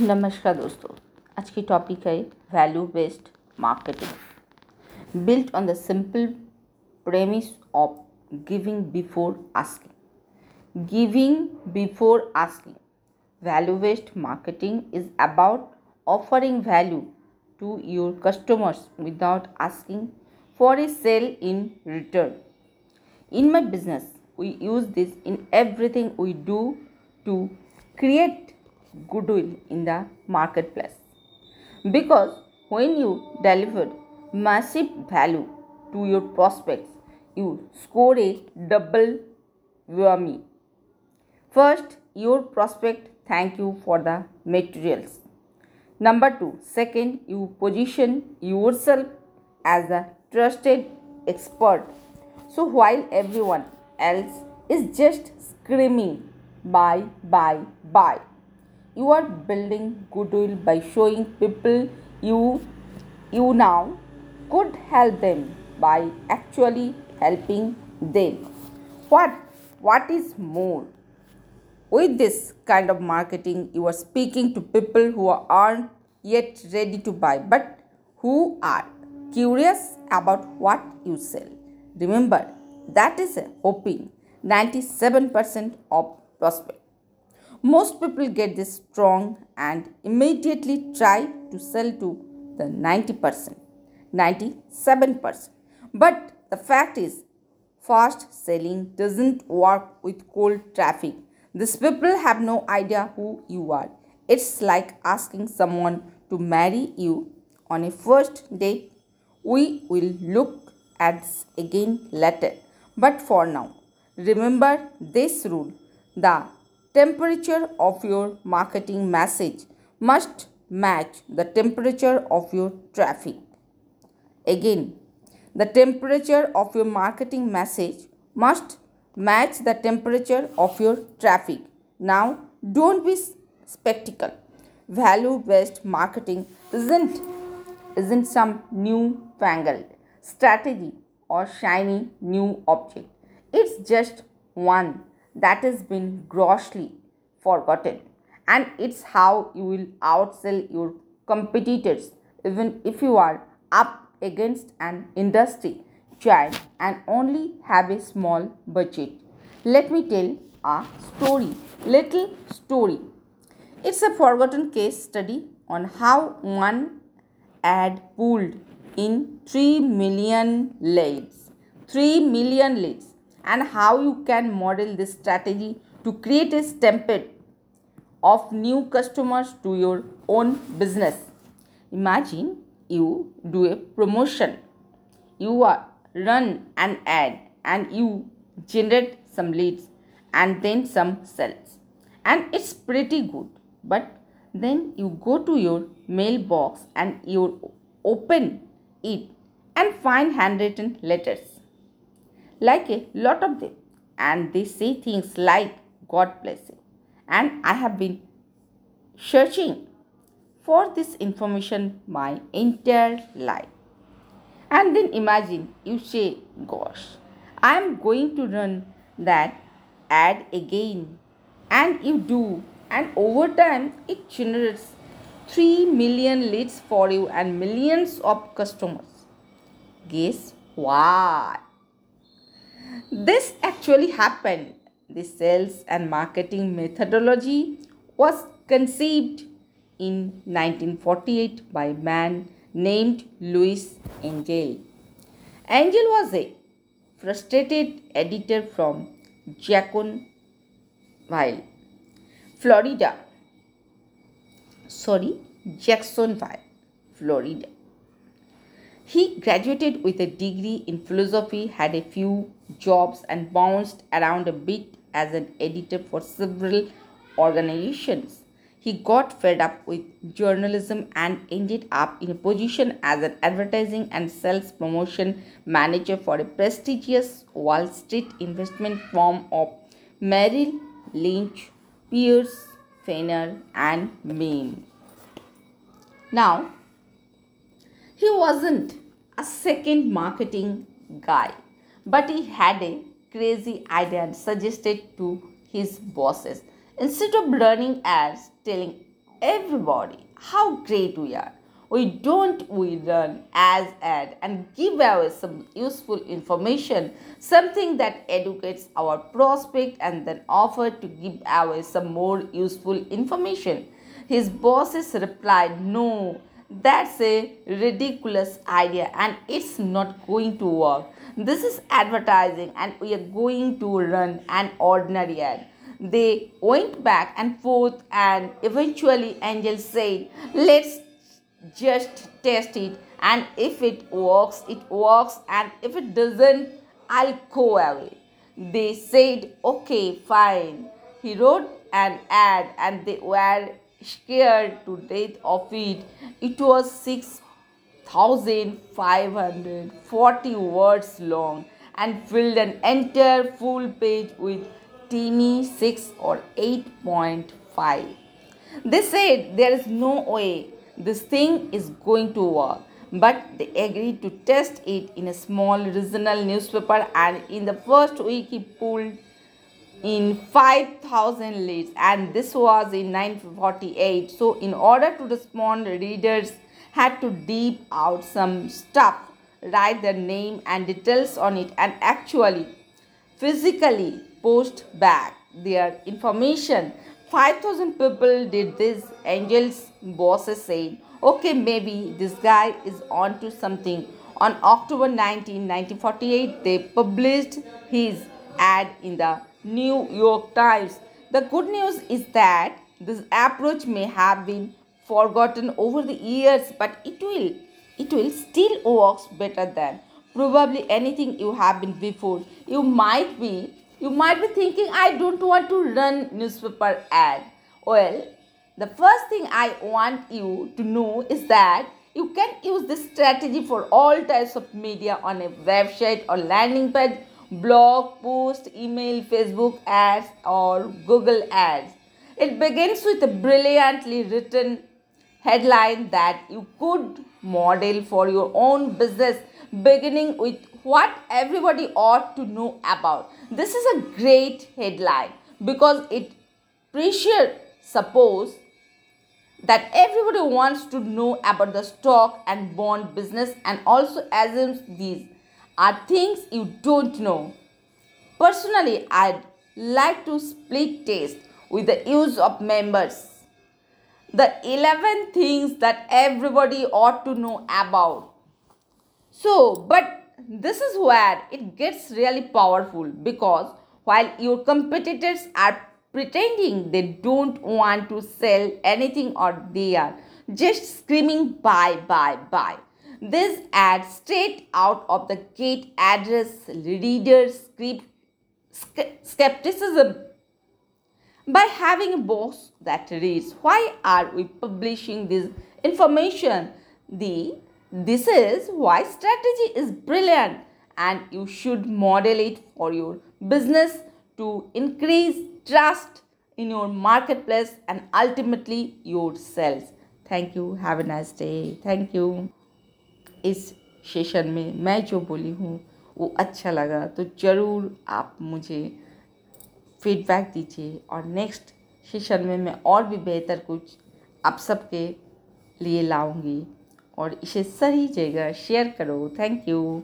नमस्कार दोस्तों, आज की टॉपिक है value based marketing built on the simple premise of giving before asking giving before asking value based marketing is about offering value to your customers without asking for a sale in return in my business we use this in everything we do to create goodwill in the marketplace. Because when you deliver massive value to your prospects, you score a double whammy. First, your prospect thank you for the materials. Number two, second, you position yourself as a trusted expert. So while everyone else is just screaming buy, buy, buy you are building goodwill by showing people you you now could help them by actually helping them. What what is more with this kind of marketing you are speaking to people who aren't yet ready to buy but who are curious about what you sell. Remember that is hoping 97% of prospect most people get this strong and immediately try to sell to the 90%, 97%. But the fact is, fast selling doesn't work with cold traffic. These people have no idea who you are. It's like asking someone to marry you on a first date. We will look at this again later. But for now, remember this rule the temperature of your marketing message must match the temperature of your traffic. Again, the temperature of your marketing message must match the temperature of your traffic. Now, don't be spectacle. Value based marketing isn't, isn't some new fangled strategy or shiny new object. It's just one that has been grossly forgotten. And it's how you will outsell your competitors even if you are up against an industry giant and only have a small budget. Let me tell a story little story. It's a forgotten case study on how one ad pulled in 3 million leads. 3 million leads and how you can model this strategy to create a stampede of new customers to your own business. Imagine you do a promotion, you run an ad and you generate some leads and then some sales. And it's pretty good but then you go to your mailbox and you open it and find handwritten letters like a lot of them, and they say things like God bless you. And I have been searching for this information my entire life. And then imagine you say, Gosh, I am going to run that ad again. And you do, and over time it generates 3 million leads for you and millions of customers. Guess what? This actually happened. The sales and marketing methodology was conceived in 1948 by a man named Louis Engel. Angel was a frustrated editor from Jacksonville, Florida. Sorry, Jacksonville, Florida. He graduated with a degree in philosophy, had a few jobs, and bounced around a bit as an editor for several organizations. He got fed up with journalism and ended up in a position as an advertising and sales promotion manager for a prestigious Wall Street investment firm of Merrill Lynch, Pierce, Fenner, and Main. Now, he wasn't a second marketing guy, but he had a crazy idea and suggested to his bosses instead of running ads telling everybody how great we are. We don't we run as ad and give away some useful information, something that educates our prospect and then offer to give away some more useful information. His bosses replied, No, that's a ridiculous idea and it's not going to work. This is advertising and we are going to run an ordinary ad. They went back and forth and eventually Engel said, Let's just test it and if it works, it works and if it doesn't, I'll go away. They said, Okay, fine. He wrote an ad and they were scared to death of it. It was 6,540 words long and filled an entire full page with teeny 6 or 8.5. They said there is no way this thing is going to work but they agreed to test it in a small regional newspaper and in the first week he pulled in 5000 leads and this was in 1948 so in order to respond readers had to deep out some stuff write their name and details on it and actually physically post back their information. 5000 people did this Engel's bosses said okay maybe this guy is on to something. On october 19 1948 they published his ad in the New York Times. The good news is that this approach may have been forgotten over the years, but it will it will still works better than probably anything you have been before. You might be you might be thinking I don't want to run newspaper ad. Well, the first thing I want you to know is that you can use this strategy for all types of media on a website or landing page blog post, email, Facebook ads, or Google ads. It begins with a brilliantly written headline that you could model for your own business, beginning with what everybody ought to know about. This is a great headline because it pressure suppose that everybody wants to know about the stock and bond business and also assumes these are things you don't know. Personally, I'd like to split test with the use of members. The 11 things that everybody ought to know about. So, but this is where it gets really powerful because while your competitors are pretending they don't want to sell anything or they are just screaming buy, buy, buy this ad straight out of the gate address readers script skepticism. By having a box that reads why are we publishing this information? The this is why strategy is brilliant and you should model it for your business to increase trust in your marketplace and ultimately your sales thank you. Have a nice day. Thank you इस session में मैं जो बोली हूँ, वो अच्छा लगा। तो ज़रूर आप मुझे फीडबैक दीजिए और नेक्स्ट सेशन में मैं और भी बेहतर कुछ आप सबके लिए लाऊँगी। और इसे सही जगह शेयर करो। Thank you